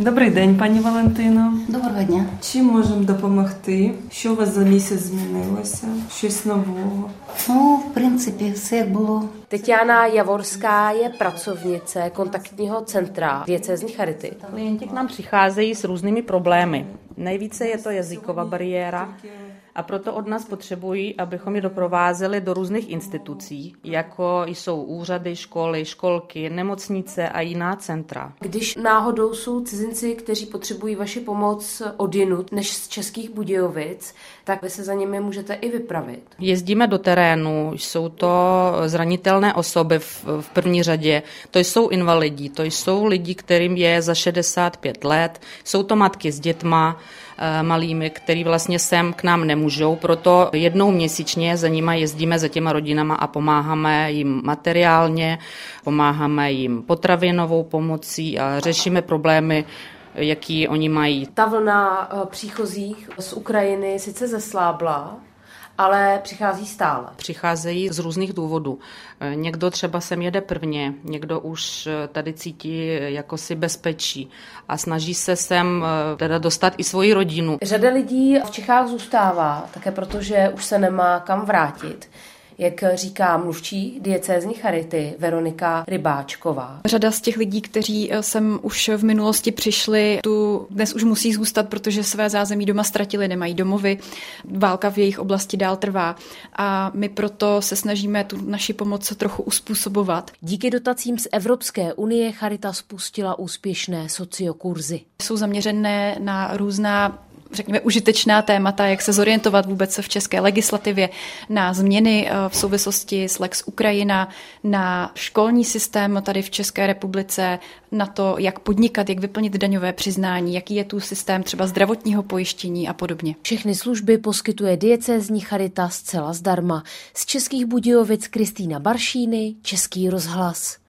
Добрий день, пані Валентино. Доброго дня. Чим можемо допомогти? Що у вас за місяць змінилося? Щось нового? Ну, в принципі, все як було. Tetiana Javorská je pracovnice kontaktního centra diecezní charity. Klienti k nám přicházejí s různými problémy. Nejvíce je to jazyková bariéra a proto od nás potřebují, abychom je doprovázeli do různých institucí, jako jsou úřady, školy, školky, nemocnice a jiná centra. Když náhodou jsou cizinci, kteří potřebují vaši pomoc odjinut než z Českých Budějovic, tak vy se za nimi můžete i vypravit. Jezdíme do terénu, jsou to zranitelné osoby v, v první řadě, to jsou invalidi, to jsou lidi, kterým je za 65 let, jsou to matky s dětma, eh, malými, který vlastně sem k nám nemůžou, proto jednou měsíčně za nima jezdíme za těma rodinama a pomáháme jim materiálně, pomáháme jim potravinovou pomocí a řešíme problémy, jaký oni mají. Ta vlna eh, příchozích z Ukrajiny sice zeslábla, ale přichází stále. Přicházejí z různých důvodů. Eh, Někdo třeba sem jede prvně, někdo už eh, tady cítí jako si bezpečí a snaží se sem teda dostat i svoji rodinu. Řada lidí v Čechách zůstává, také protože už se nemá kam vrátit. Jak říká mluvčí diecézní charity Veronika Rybáčková. Řada z těch lidí, kteří eh, sem už v minulosti přišli, tu dnes už musí zůstat, protože své zázemí doma ztratili, nemají domovy. Válka v jejich oblasti dál trvá a my proto se snažíme tu naši pomoc trochu uspůsobovat. Díky dotacím z Evropské unie Charita spustila úspěšné sociokurzy. Jsou zaměřené na různá řekněme, užitečná témata, jak se zorientovat vůbec v české legislativě, na změny eh, v souvislosti s Lex Ukrajina, na školní systém tady v České republice, na to, jak podnikat, jak vyplnit daňové přiznání, jaký je tu systém třeba zdravotního pojištění a podobně. Všechny služby poskytuje diecézní charita zcela zdarma. Z Českých Budějovic Kristýna Baršíny, Český rozhlas.